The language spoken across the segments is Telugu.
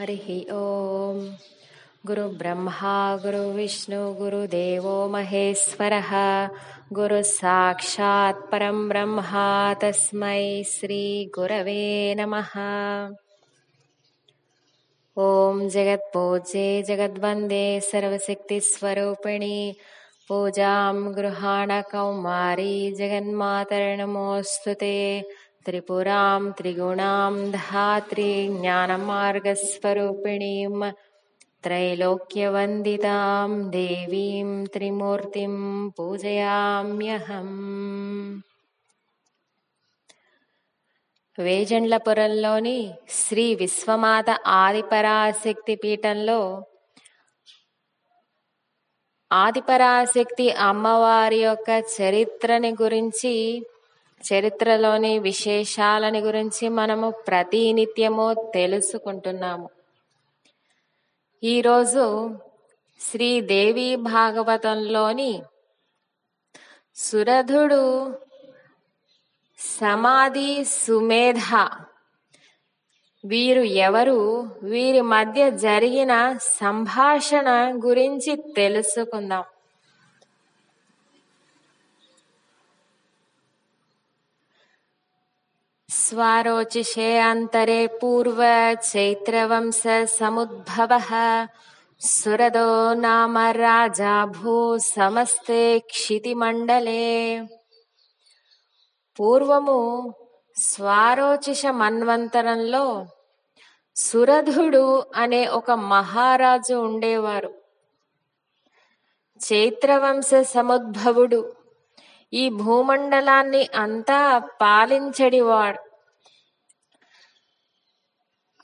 हरिः ॐ गुरुब्रह्मा गुरुविष्णु गुरुदेवो महेश्वरः। गुरुसाक्षात् परं ब्रह्मा तस्मै श्रीगुरवे नमः। ॐ जगत्पूज्ये जगद्वन्दे सर्वशक्तिस्वरूपिणि। पूजां गृहाण कौमारी जगन्मातर्नमोऽस्तु ते त्रिपुरां त्रिगुणां धात्री ज्ञानमार्गस्वरूपिणीं त्रैलोक्यवन्दितां देवीं त्रिमूर्तिं పూజయామ్యహం వేజండ్లపురంలోని శ్రీ విశ్వమాత ఆదిపరాశక్తి పీఠంలో ఆదిపరాశక్తి అమ్మవారి యొక్క చరిత్రని గురించి చరిత్రలోని విశేషాలని గురించి మనము ప్రతినిత్యము తెలుసుకుంటున్నాము. ఈరోజు శ్రీదేవి భాగవతంలోని సురధుడు సమాధి సుమేధ వీరు ఎవరు? వీరి మధ్య జరిగిన సంభాషణ గురించి తెలుసుకుందాం. స్వారోచిషే అంతరే పూర్వ చైత్రవంశ సముద్భవ. సురదో నామ రాజా భూ సమస్తే క్షితిమండలే. పూర్వము స్వారోచిష మన్వంతరంలో సురధుడు అనే ఒక మహారాజు ఉండేవారు. చైత్రవంశ సముద్భవుడు ఈ భూమండలాన్ని అంతా పాలించడివాడు.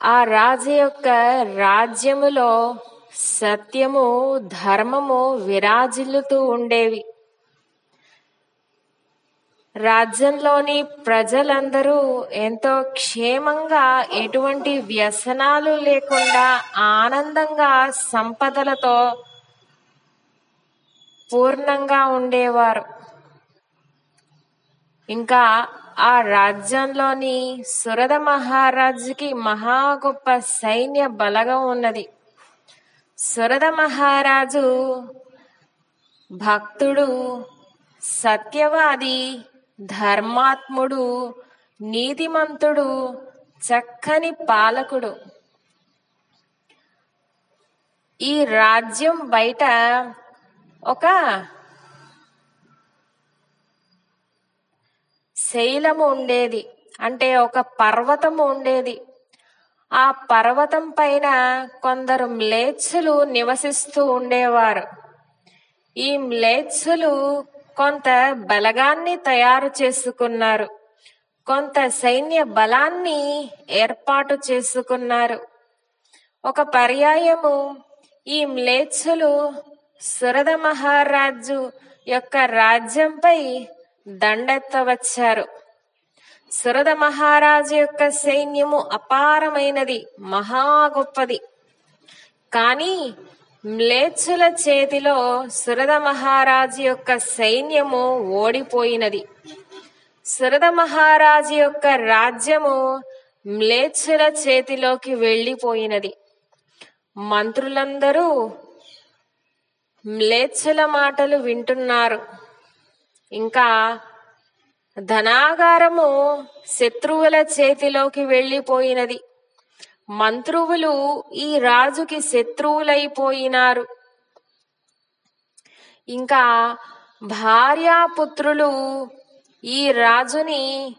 ఆ రాజు యొక్క రాజ్యములో సత్యము ధర్మము విరాజిల్లుతూ ఉండేవి. రాజ్యంలోని ప్రజలందరూ ఎంతో క్షేమంగా ఎటువంటి వ్యసనాలు లేకుండా ఆనందంగా సంపదలతో పూర్ణంగా ఉండేవారు. ఇంకా ఆ రాజ్యంలోని సురద మహారాజుకి మహా గొప్ప సైన్య బలగం ఉన్నది. సురద మహారాజు భక్తుడు సత్యవాది ధర్మాత్ముడు నీతిమంతుడు చక్కని పాలకుడు. ఈ రాజ్యం బయట ఒక శైలము ఉండేది. అంటే ఒక పర్వతము ఉండేది. ఆ పర్వతం పైన కొందరు మ్లేచ్చులు నివసిస్తూ ఉండేవారు. ఈ మ్లేచ్చులు కొంత బలగాన్ని తయారు చేసుకున్నారు. కొంత సైన్య బలాన్ని ఏర్పాటు చేసుకున్నారు. ఒక పర్యాయము ఈ మ్లేచ్చులు సురద మహారాజు యొక్క రాజ్యంపై దండెత్తవచ్చారు. సురద మహారాజు యొక్క సైన్యము అపారమైనది మహా గొప్పది. కానీ మ్లేచ్చుల చేతిలో సురద మహారాజు యొక్క సైన్యము ఓడిపోయినది. సురద మహారాజు యొక్క రాజ్యము మ్లేచ్చుల చేతిలోకి వెళ్ళిపోయినది మంత్రులందరూ మ్లేచ్చుల మాటలు వింటున్నారు. ఇంకా ధనాగారము శత్రువుల చేతిలోకి వెళ్ళిపోయినది. మంత్రువులు ఈ రాజుకి శత్రువులైపోయినారు. ఇంకా భార్యాపుత్రులు ఈ రాజుని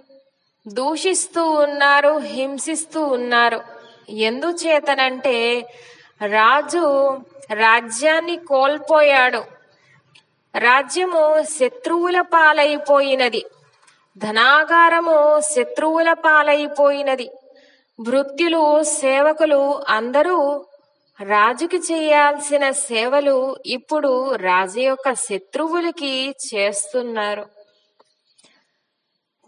దూషిస్తూ ఉన్నారు హింసిస్తూ ఉన్నారు. ఎందుచేతనంటే రాజు రాజ్యాన్ని కోల్పోయాడు. రాజ్యము శత్రువుల పాలైపోయినది. ధనాగారము శత్రువుల పాలైపోయినది. భృత్యులు సేవకులు అందరూ రాజుకి చేయాల్సిన సేవలు ఇప్పుడు రాజు యొక్క శత్రువులకి చేస్తున్నారు.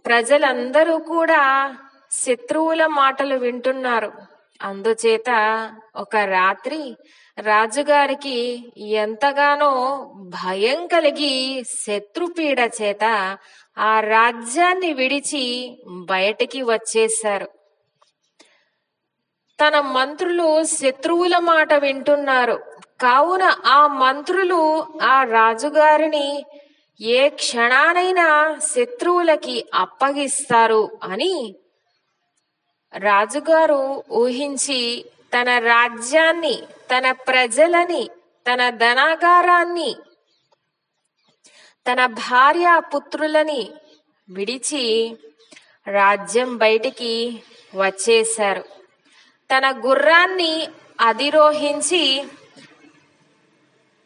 ప్రజలందరూ కూడా శత్రువుల మాటలు వింటున్నారు. అందుచేత ఒక రాత్రి రాజుగారికి ఎంతగానో భయం కలిగి శత్రుపీడ చేత ఆ రాజ్యాన్ని విడిచి బయటికి వచ్చేశారు. తన మంత్రులు శత్రువుల మాట వింటున్నారు. కావున ఆ మంత్రులు ఆ రాజుగారిని ఏ క్షణానైనా శత్రువులకి అప్పగిస్తారు అని రాజుగారు ఊహించి తన రాజ్యాన్ని తన ప్రజలని తన ధనాగారాన్ని తన భార్య పుత్రులని విడిచి రాజ్యం బయటికి వచ్చేశారు. తన గుర్రాన్ని అధిరోహించి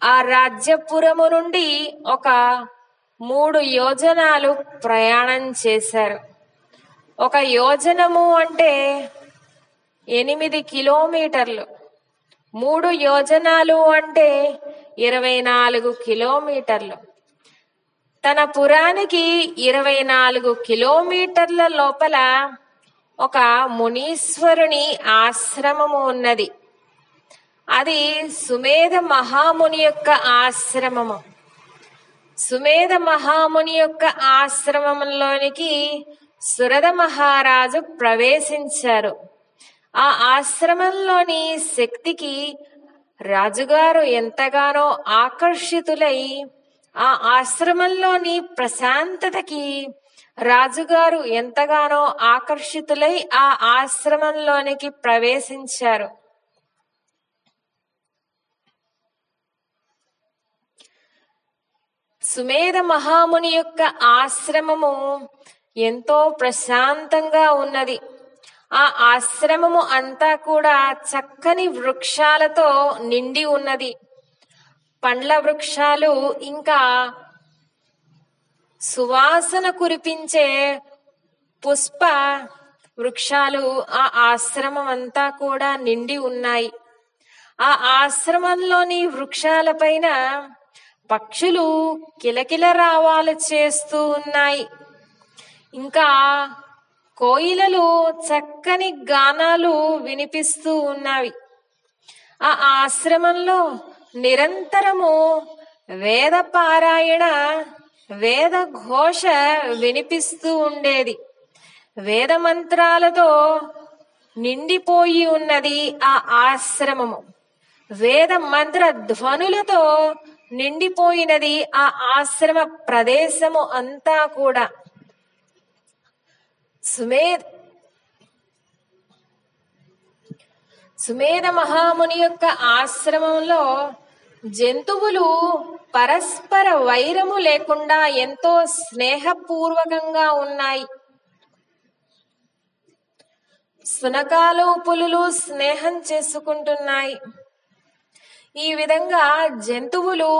ఆ రాజ్యపురము నుండి ఒక మూడు యోజనాలు ప్రయాణం చేశారు. ఒక యోజనము అంటే ఎనిమిది కిలోమీటర్లు. మూడు యోజనాలు అంటే ఇరవై నాలుగు కిలోమీటర్లు. తన పురానికి ఇరవై నాలుగు కిలోమీటర్ల లోపల ఒక మునీశ్వరుని ఆశ్రమము ఉన్నది. అది సుమేధ మహాముని యొక్క ఆశ్రమము. సుమేధ మహాముని యొక్క ఆశ్రమంలోనికి సురద మహారాజు ప్రవేశించారు. ఆ ఆశ్రమంలోని శక్తికి రాజుగారు ఎంతగానో ఆకర్షితులై ఆ ఆశ్రమంలోని ప్రశాంతతకి రాజుగారు ఎంతగానో ఆకర్షితులై ఆ ఆశ్రమంలోనికి ప్రవేశించారు. సుమేధ మహాముని యొక్క ఆశ్రమము ఎంతో ప్రశాంతంగా ఉన్నది. ఆ ఆశ్రమము అంతా కూడా చక్కని వృక్షాలతో నిండి ఉన్నది. పండ్ల వృక్షాలు ఇంకా సువాసన కురిపించే పుష్ప వృక్షాలు ఆ ఆశ్రమం అంతా కూడా నిండి ఉన్నాయి. ఆ ఆశ్రమంలోని వృక్షాలపైన పక్షులు కిలకిల రావాలు చేస్తూ ఉన్నాయి. ఇంకా కోయిలలు చక్కని గానాలు వినిపిస్తూ ఉన్నవి. ఆ ఆశ్రమంలో నిరంతరము వేద పారాయణ వేద ఘోష వినిపిస్తూ ఉండేది. వేద మంత్రాలతో నిండిపోయి ఉన్నది ఆ ఆశ్రమము. వేద మంత్ర ధ్వనులతో నిండిపోయినది ఆ ఆశ్రమ ప్రదేశము అంతా కూడా. సుమేధ్ సుమేధ మహాముని యొక్క ఆశ్రమంలో జంతువులు పరస్పర వైరము లేకుండా ఎంతో స్నేహపూర్వకంగా ఉన్నాయి. సునకాలు పులులు స్నేహం చేసుకుంటున్నాయి. ఈ విధంగా జంతువులు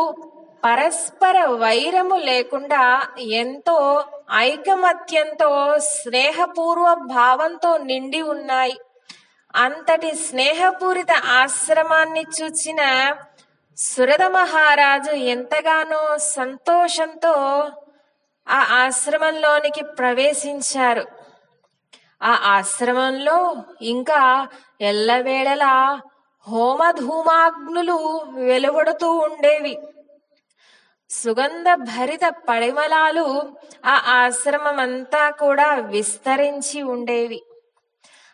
పరస్పర వైరము లేకుండా ఎంతో ఐకమత్యంతో స్నేహపూర్వ భావంతో నిండి ఉన్నాయి. అంతటి స్నేహపూరిత ఆశ్రమాన్ని చూచిన సురద మహారాజు ఎంతగానో సంతోషంతో ఆ ఆశ్రమంలోనికి ప్రవేశించారు. ఆ ఆశ్రమంలో ఇంకా ఎల్లవేళలా హోమధూమాగ్నులు వెలువడుతూ ఉండేవి. సుగంధ భరిత పరిమళాలు ఆ ఆశ్రమం అంతా కూడా విస్తరించి ఉండేవి.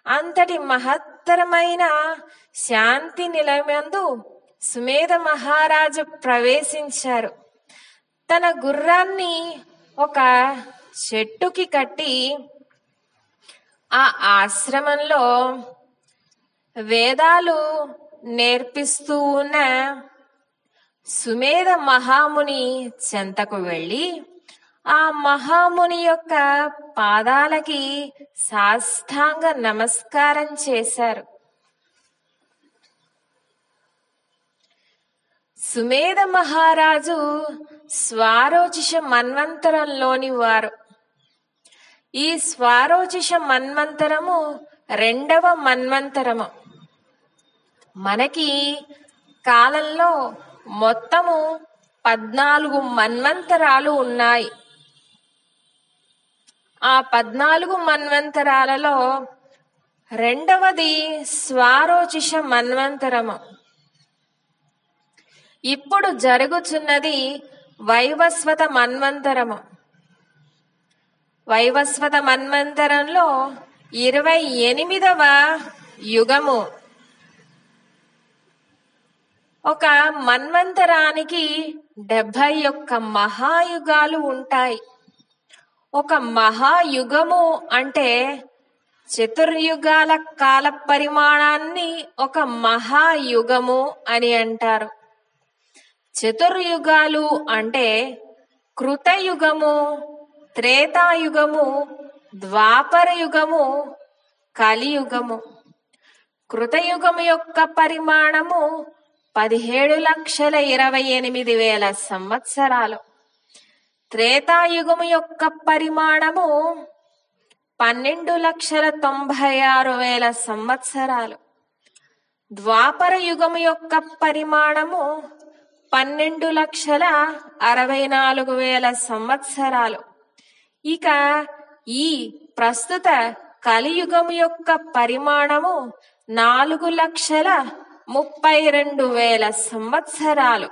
అంతటి మహత్తరమైన శాంతి నిలయమందు సుమేధ మహారాజు ప్రవేశించారు. తన గుర్రాన్ని ఒక చెట్టుకి కట్టి ఆ ఆశ్రమంలో వేదాలు నేర్పిస్తూ ఉన్న సుమేధ మహాముని చెంతకు వెళ్ళి ఆ మహాముని యొక్క పాదాలకి సాష్టాంగ నమస్కారం చేశారు. సుమేధ మహారాజు స్వారోచిష మన్వంతరంలోని వారు. ఈ స్వారోచిష మన్వంతరము రెండవ మన్వంతరము. మనకి కాలంలో మొత్తము పద్నాలుగు మన్వంతరాలు ఉన్నాయి. ఆ పద్నాలుగు మన్వంతరాలలో రెండవది స్వారోచిష మన్వంతరము. ఇప్పుడు జరుగుచున్నది వైవస్వత మన్వంతరము. వైవస్వత మన్వంతరంలో ఇరవై ఎనిమిదవ యుగము. ఒక మన్వంతరానికి డెబ్భై ఒక్క మహాయుగాలు ఉంటాయి. ఒక మహాయుగము అంటే చతుర్యుగాల కాల పరిమాణాన్ని ఒక మహాయుగము అని అంటారు. చతుర్యుగాలు అంటే కృతయుగము త్రేతాయుగము ద్వాపర యుగము కలియుగము. కృతయుగము యొక్క పరిమాణము పదిహేడు లక్షల ఇరవై ఎనిమిది వేల సంవత్సరాలు. త్రేతాయుగము యొక్క పరిమాణము పన్నెండు లక్షల తొంభై ఆరు వేల సంవత్సరాలు. ద్వాపర యుగము యొక్క పరిమాణము పన్నెండు లక్షల అరవై నాలుగు వేల సంవత్సరాలు. ఇక ఈ ప్రస్తుత కలియుగము యొక్క పరిమాణము నాలుగు లక్షల ముప్పై రెండు వేల సంవత్సరాలు.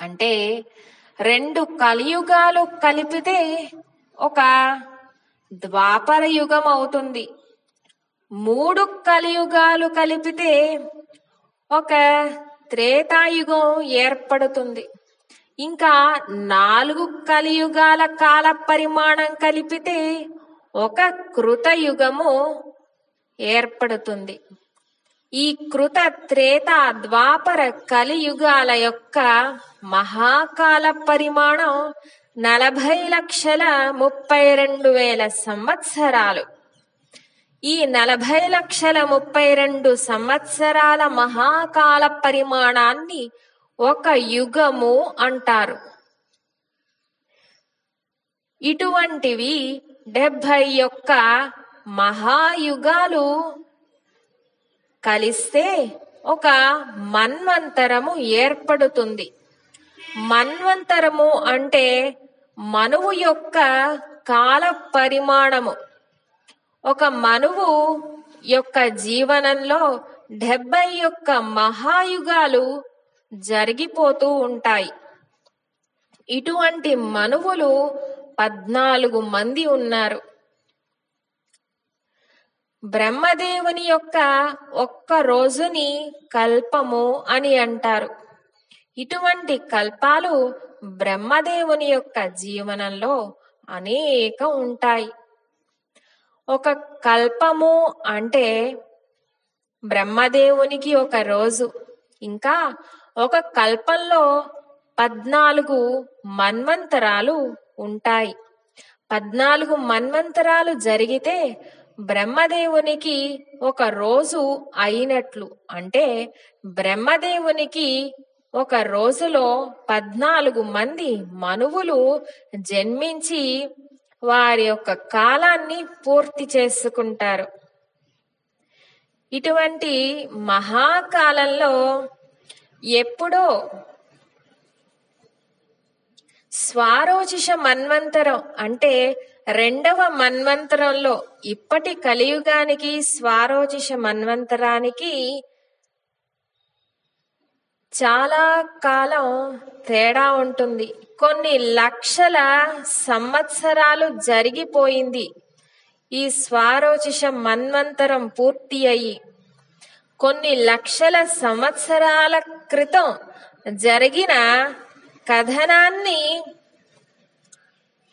అంటే రెండు కలియుగాలు కలిపితే ఒక ద్వాపర యుగం అవుతుంది. మూడు కలియుగాలు కలిపితే ఒక త్రేతాయుగం ఏర్పడుతుంది. ఇంకా నాలుగు కలియుగాల కాల పరిమాణం కలిపితే ఒక కృతయుగము ఏర్పడుతుంది. ఈ కృత త్రేత ద్వాపర కలియుగాల యొక్క మహాకాల పరిమాణం నలభై లక్షల ముప్పై రెండు వేల సంవత్సరాలు. ఈ నలభై లక్షల ముప్పై రెండు సంవత్సరాల మహాకాల పరిమాణాన్ని ఒక యుగము అంటారు. ఇటువంటివి డెబ్భై యొక్క మహాయుగాలు కలిస్తే ఒక మన్వంతరము ఏర్పడుతుంది. మన్వంతరము అంటే మనువు యొక్క కాల పరిమాణము. ఒక మనువు యొక్క జీవనంలో డెబ్బై యొక్క మహాయుగాలు జరిగిపోతూ ఉంటాయి. ఇటువంటి మనువులు పద్నాలుగు మంది ఉన్నారు. బ్రహ్మదేవుని యొక్క ఒక్క రోజుని కల్పము అని అంటారు. ఇటువంటి కల్పాలు బ్రహ్మదేవుని యొక్క జీవనంలో అనేక ఉంటాయి. ఒక కల్పము అంటే బ్రహ్మదేవునికి ఒక రోజు ఇంకా ఒక కల్పంలో పద్నాలుగు మన్వంతరాలు ఉంటాయి. పద్నాలుగు మన్వంతరాలు జరిగితే బ్రహ్మదేవునికి ఒక రోజు అయినట్లు. అంటే బ్రహ్మదేవునికి ఒక రోజులో పద్నాలుగు మంది మనువులు జన్మించి వారి యొక్క కాలాన్ని పూర్తి చేసుకుంటారు. ఇటువంటి మహాకాలంలో ఎప్పుడో స్వారోచిష మన్వంతరం అంటే రెండవ మన్వంతరంలో ఇప్పటి కలియుగానికి స్వారోచిష మన్వంతరానికి చాలా కాలం తేడా ఉంటుంది. కొన్ని లక్షల సంవత్సరాలు జరిగిపోయింది. ఈ స్వారోచిష మన్వంతరం పూర్తి అయ్యి కొన్ని లక్షల సంవత్సరాల క్రితం జరిగిన కథనాన్ని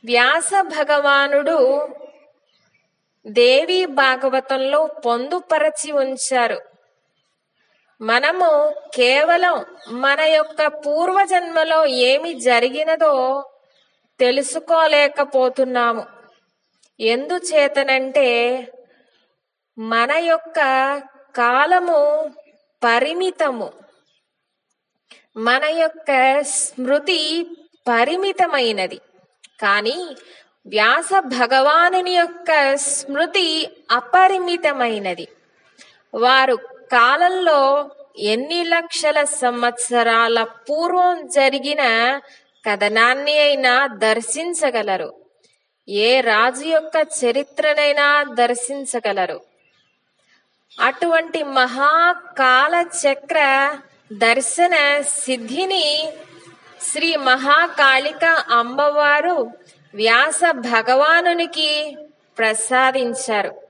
వ్యాస భగవానుడు దేవి భాగవతంలో పొందుపరచి ఉంచారు. మనము కేవలం మన యొక్క పూర్వజన్మలో ఏమి జరిగినదో తెలుసుకోలేకపోతున్నాము. ఎందుచేతనంటే మన యొక్క కాలము పరిమితము. మన యొక్క స్మృతి పరిమితమైనది. కానీ వ్యాస భగవానుని యొక్క స్మృతి అపరిమితమైనది. వారు కాలంలో ఎన్ని లక్షల సంవత్సరాల పూర్వం జరిగిన కథనాన్ని అయినా దర్శించగలరు. ఏ రాజు యొక్క చరిత్రనైనా దర్శించగలరు. అటువంటి మహాకాల చక్ర దర్శన సిద్ధిని శ్రీ మహాకాళిక అమ్మవారు వ్యాస భగవానునికి ప్రసాదించారు.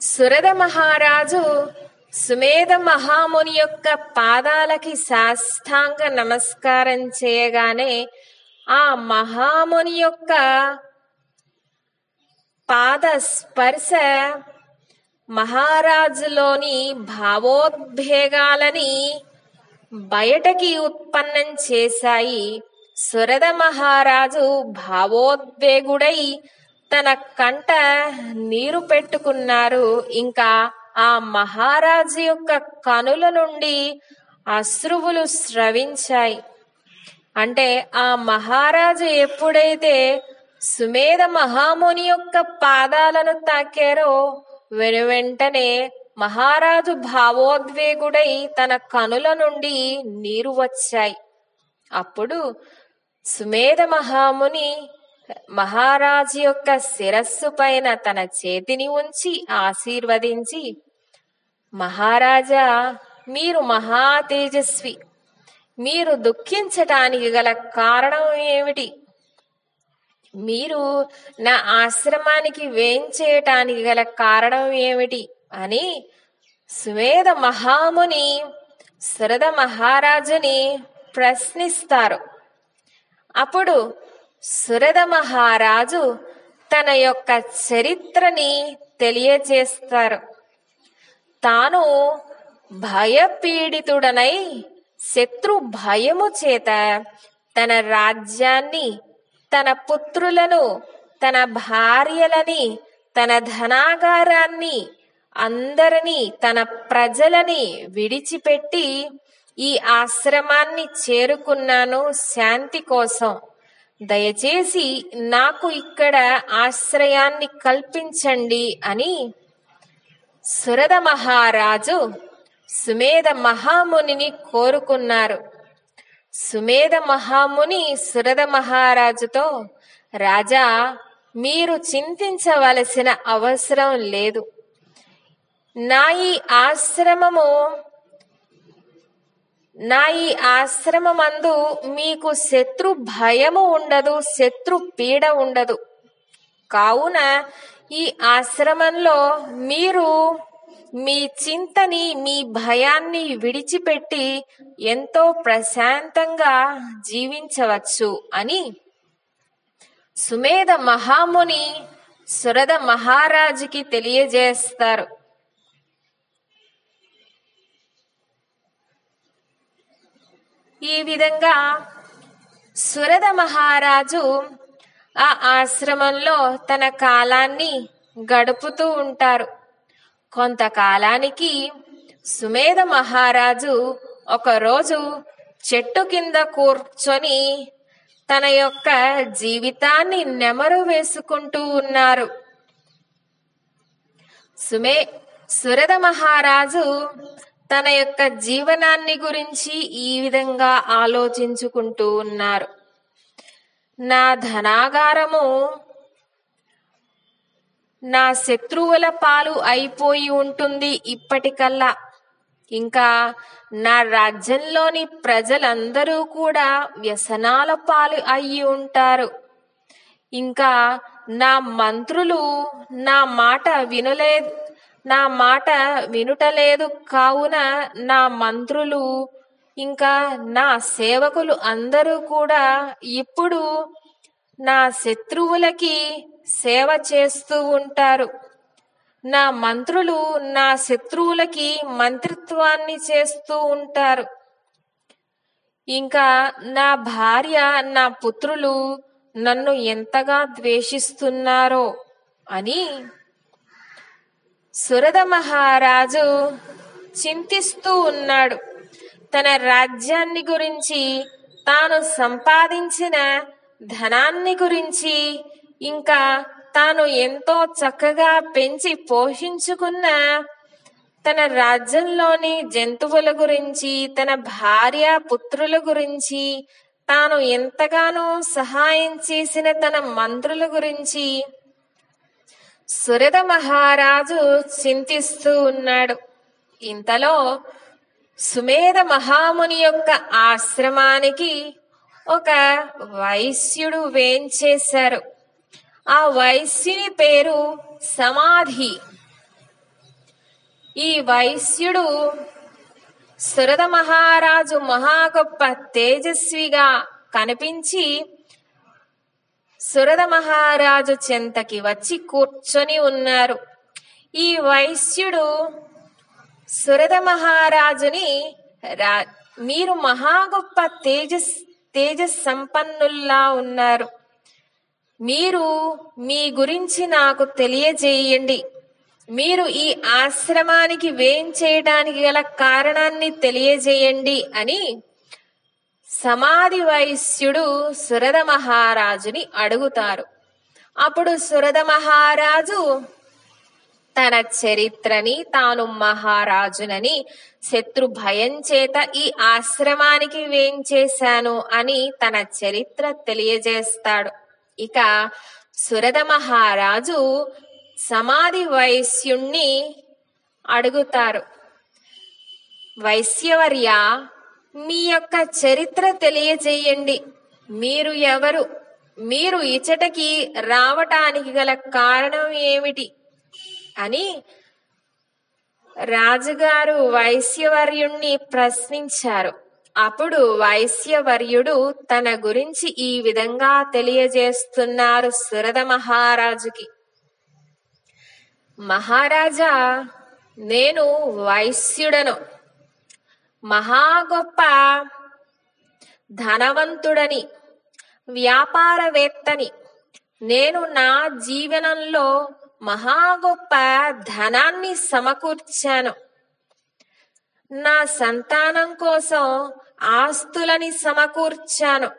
సురద మహారాజు సుమేధ మహాముని యొక్క పాదాలకి సాష్టాంగ నమస్కారం చేయగానే ఆ మహాముని యొక్క పాద స్పర్శ మహారాజులోని భావోద్వేగాలని బయటకి ఉత్పన్నం చేశాయి. సురద మహారాజు భావోద్వేగుడై తన కంట నీరు పెట్టుకున్నారు. ఇంకా ఆ మహారాజు యొక్క కనుల నుండి అశ్రువులు స్రవించాయి. అంటే ఆ మహారాజు ఎప్పుడైతే సుమేధ మహాముని యొక్క పాదాలను తాకారో వెనువెంటనే మహారాజు భావోద్వేగుడై తన కనుల నుండి నీరు వచ్చాయి. అప్పుడు సుమేధ మహాముని మహారాజు యొక్క శిరస్సు పైన తన చేతిని ఉంచి ఆశీర్వదించి మహారాజా మీరు మహా తేజస్వి. మీరు దుఃఖించటానికి గల కారణం ఏమిటి? మీరు నా ఆశ్రమానికి వేంచేయటానికి గల కారణం ఏమిటి? అని స్వేద మహాముని సురద మహారాజుని ప్రశ్నిస్తారు. అప్పుడు సురద మహారాజు తన యొక్క చరిత్రని తెలియచేస్తారు తాను భయపీడితుడనై శత్రు భయము చేత తన రాజ్యాన్ని తన పుత్రులను తన భార్యలని తన ధనాగారాన్ని అందరినీ తన ప్రజలని విడిచిపెట్టి ఈ ఆశ్రమాన్ని చేరుకున్నాను శాంతి కోసం. దయచేసి నాకు ఇక్కడ ఆశ్రయాన్ని కల్పించండి అని సురద మహారాజు సుమేధ మహామునిని కోరుకున్నారు. సుమేధ మహాముని సురద మహారాజుతో రాజా మీరు చింతించవలసిన అవసరం లేదు. నా ఈ ఆశ్రమము నా ఈ ఆశ్రమమందు మీకు శత్రు భయము ఉండదు శత్రు పీడ ఉండదు. కావున ఈ ఆశ్రమంలో మీరు మీ చింతని మీ భయాన్ని విడిచిపెట్టి ఎంతో ప్రశాంతంగా జీవించవచ్చు అని సుమేధ మహాముని సురద మహారాజుకి తెలియజేస్తారు. ఈ విధంగా సురద మహారాజు ఆ ఆశ్రమంలో తన కాలాన్ని గడుపుతూ ఉంటారు. కొంతకాలానికి సుమేధ మహారాజు ఒకరోజు చెట్టు కింద కూర్చొని తన యొక్క జీవితాన్ని నెమరు వేసుకుంటూ ఉన్నారు. సుమే సురద మహారాజు తన యొక్క జీవనాన్ని గురించి ఈ విధంగా ఆలోచించుకుంటూ ఉన్నారు. నా ధనాగారము నా శత్రువుల పాలు అయిపోయి ఉంటుంది ఇప్పటికల్లా. ఇంకా నా రాజ్యంలోని ప్రజలందరూ కూడా వ్యసనాల పాలు అయ్యి ఉంటారు. ఇంకా నా మంత్రులు నా మాట వినలే నా మాట వినుటలేదు కావున నా మంత్రులు ఇంకా నా సేవకులు అందరూ కూడా ఇప్పుడు నా శత్రువులకి సేవ చేస్తూ ఉంటారు. నా మంత్రులు నా శత్రువులకి మంత్రిత్వాన్ని చేస్తూ ఉంటారు. ఇంకా నా భార్య నా పుత్రులు నన్ను ఎంతగా ద్వేషిస్తున్నారో అని సురద మహారాజు చింతిస్తూ ఉన్నాడు. తన రాజ్యాన్ని గురించి తాను సంపాదించిన ధనాన్ని గురించి ఇంకా తాను ఎంతో చక్కగా పెంచి పోషించుకున్న తన రాజ్యంలోని జంతువుల గురించి తన భార్య పుత్రుల గురించి తాను ఎంతగానో సహాయం చేసిన తన మంత్రుల గురించి సురద మహారాజు చింతిస్తూ ఉన్నాడు. ఇంతలో సుమేధ మహాముని యొక్క ఆశ్రమానికి ఒక వైశ్యుడు వేంచేశారు. ఆ వైశ్యుని పేరు సమాధి. ఈ వైశ్యుడు సురద మహారాజు మహా గొప్ప తేజస్విగా కనిపించి సురద మహారాజు చెంతకి వచ్చి కూర్చొని ఉన్నారు. ఈ వైశ్యుడు సురద మహారాజుని రా మీరు మహా గొప్ప తేజస్ తేజస్ సంపన్నుల్లా ఉన్నారు. మీరు మీ గురించి నాకు తెలియజేయండి. మీరు ఈ ఆశ్రమానికి వేం చేయడానికి గల కారణాన్ని తెలియజేయండి అని సమాధి వైశ్యుడు సురద మహారాజుని అడుగుతారు. అప్పుడు సురద మహారాజు తన చరిత్రని తాను మహారాజునని శత్రు భయం చేత ఈ ఆశ్రమానికి వేం చేశాను అని తన చరిత్ర తెలియజేస్తాడు. ఇక సురద మహారాజు సమాధి వైశ్యుణ్ణి అడుగుతారు. వైశ్యవర్య మీ యొక్క చరిత్ర తెలియజేయండి. మీరు ఎవరు? మీరు ఇచటకి రావటానికి గల కారణం ఏమిటి అని రాజుగారు వైశ్యవర్యుణ్ణి ప్రశ్నించారు. అప్పుడు వైశ్యవర్యుడు తన గురించి ఈ విధంగా తెలియజేస్తున్నారు సురద మహారాజుకి. మహారాజా నేను వైశ్యుడను. మహా గొప్ప ధనవంతుడని వ్యాపారవేత్తని. నేను నా జీవనంలో మహా గొప్ప ధనాన్ని సమకూర్చాను. నా సంతానం కోసం ఆస్తులని సమకూర్చాను.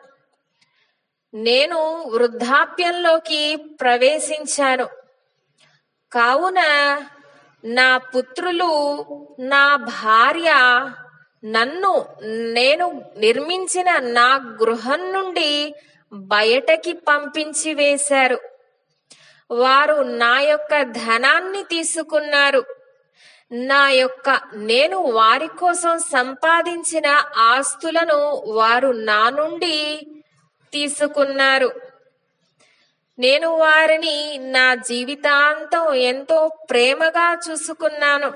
నేను వృద్ధాప్యంలోకి ప్రవేశించాను. కావున నా పుత్రులు నా భార్య నన్ను నేను నిర్మించిన నా గృహం నుండి బయటకి పంపించి వేశారు. వారు నా యొక్క ధనాన్ని తీసుకున్నారు. నా యొక్క నేను వారి కోసం సంపాదించిన ఆస్తులను వారు నా నుండి తీసుకున్నారు. నేను వారిని నా జీవితాంతం ఎంతో ప్రేమగా చూసుకున్నాను.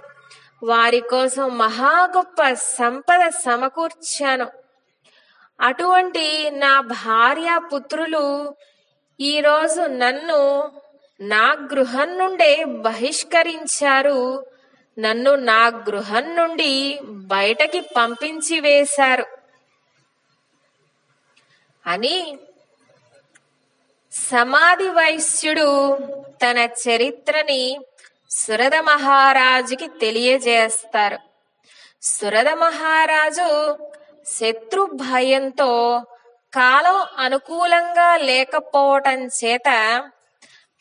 వారి కోసం మహా గొప్ప సంపద సమకూర్చాను. అటువంటి నా భార్య పుత్రులు ఈరోజు నన్ను నా గృహం నుండే బహిష్కరించారు. నన్ను నా గృహం నుండి బయటకి పంపించి వేశారు. అని సమాధి వైశ్యుడు తన చరిత్రని సురద మహారాజుకి తెలియజేస్తారు. సురద మహారాజు శత్రు భయంతో కాలం అనుకూలంగా లేకపోవటం చేత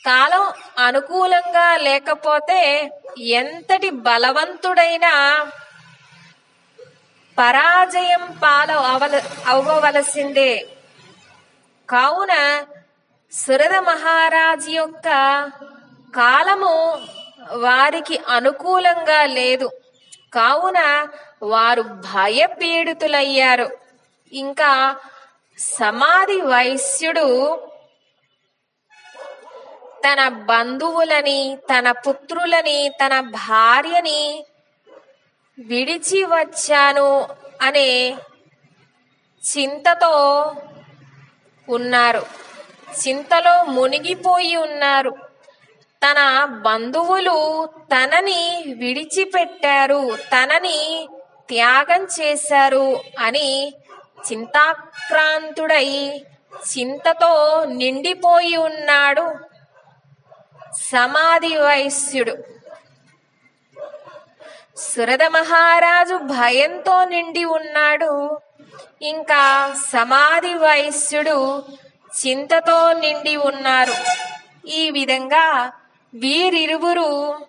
కాలం అనుకూలంగా లేకపోతే ఎంతటి బలవంతుడైనా పరాజయం పాల అవల అవ్వవలసిందే. కావున సురద మహారాజు యొక్క కాలము వారికి అనుకూలంగా లేదు. కావున వారు భయపీడితులయ్యారు. ఇంకా సమాధి వైశ్యుడు తన బంధువులని తన పుత్రులని తన భార్యని విడిచి వచ్చాను అనే చింతతో ఉన్నారు. చింతలో మునిగిపోయి ఉన్నారు. తన బంధువులు తనని విడిచిపెట్టారు తనని త్యాగం చేశారు అని చింతాక్రాంతుడై చింతతో నిండిపోయి ఉన్నాడు. సమాధి వైశ్యుడు. సురద మహారాజు భయంతో నిండి ఉన్నాడు. ఇంకా సమాధి వైశ్యుడు చింతతో నిండి ఉన్నారు. ఈ విధంగా వీరిరువురు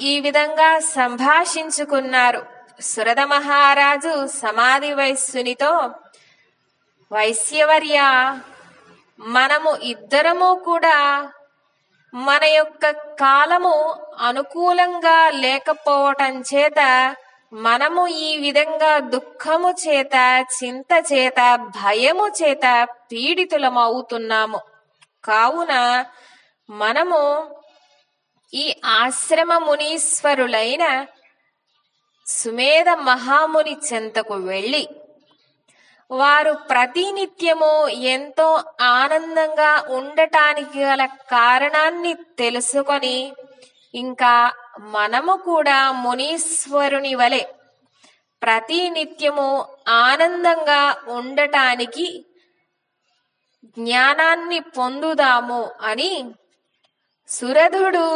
ఈ విధంగా సంభాషించుకున్నారు. సురద మహారాజు సమాధి వైశ్యునితో వైశ్యవర్య మనము ఇద్దరము కూడా మన యొక్క కాలము అనుకూలంగా లేకపోవటం చేత మనము ఈ విధంగా దుఃఖము చేత చింత చేత భయము చేత పీడితులమవుతున్నాము కావున మనము ఈ ఆశ్రమ మునీశ్వరులైన సుమేధ మహాముని చెంతకు వెళ్ళి వారు ప్రతినిత్యము ఎంతో ఆనందంగా ఉండటానికి గల కారణాన్ని తెలుసుకొని ఇంకా మనము కూడా మునీశ్వరుని వలె ప్రతినిత్యము ఆనందంగా ఉండటానికి జ్ఞానాన్ని పొందుదాము అని సురధుడు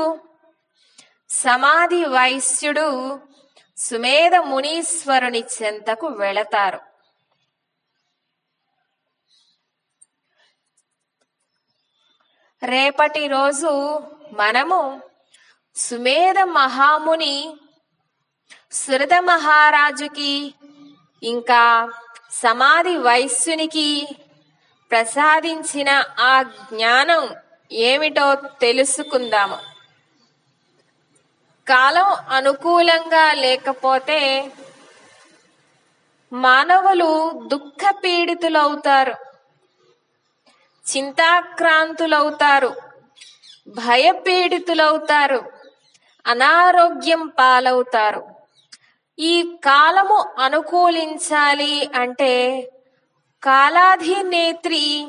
సమాధి వైశ్యుడు సుమేధ మునీశ్వరుని చెంతకు వెళతారు. రేపటి రోజు మనము సుమేధ మహాముని సురద మహారాజుకి ఇంకా సమాధి వైశ్యునికి ప్రసాదించిన ఆ జ్ఞానం ఏమిటో తెలుసుకుందాము. కాలం అనుకూలంగా లేకపోతే మానవులు దుఃఖ పీడితులవుతారు చింతాక్రాంతులవుతారు. భయపీడితులవుతారు. అనారోగ్యం పాలవుతారు. ఈ కాలము అనుకూలించాలి అంటే కాలాధినేత్రి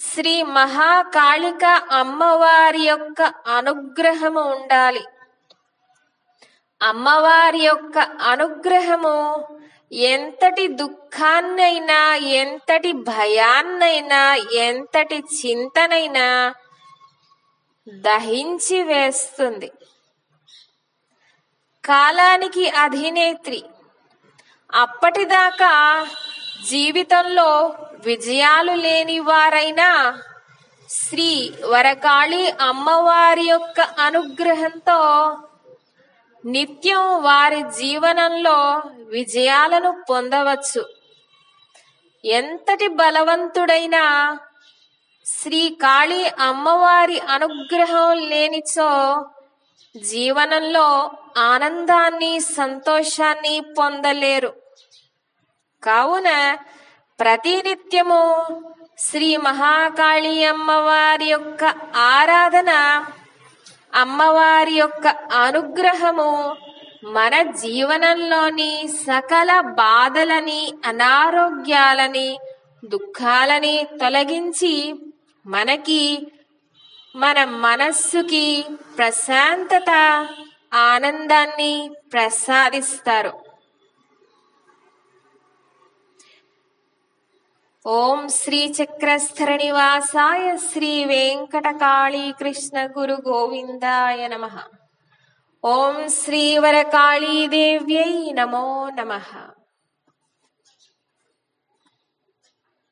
శ్రీ మహాకాళిక అమ్మవారి యొక్క అనుగ్రహము ఉండాలి. అమ్మవారి యొక్క అనుగ్రహము ఎంతటి దుఃఖాన్నైనా ఎంతటి భయాన్నైనా ఎంతటి చింతనైనా దహించి వేస్తుంది. కాలానికి అధినేత్రి అప్పటిదాకా జీవితంలో విజయాలు లేని వారైనా శ్రీ వరకాళి అమ్మవారి యొక్క అనుగ్రహంతో నిత్యం వారి జీవనంలో విజయాలను పొందవచ్చు. ఎంతటి బలవంతుడైనా శ్రీ కాళీ అమ్మవారి అనుగ్రహం లేనిచో జీవనంలో ఆనందాన్ని సంతోషాన్ని పొందలేరు. కావున ప్రతినిత్యము శ్రీ మహాకాళీ అమ్మవారి యొక్క ఆరాధన అమ్మవారి యొక్క అనుగ్రహము మన జీవనంలోని సకల బాధలని అనారోగ్యాలని దుఃఖాలని తొలగించి మనకి మన మనస్సుకి ప్రశాంతత ఆనందాన్ని ప్రసాదిస్తారు. ഓം ശ്രീ ചക്രസ്ഥരണിവാസായ ശ്രീ വെങ്കടകാളി കൃഷ്ണ ഗുരു ഗോവിന്ദായ നമ ഓം ശ്രീവരകാളി ദേവ്യൈ നമോ നമഃ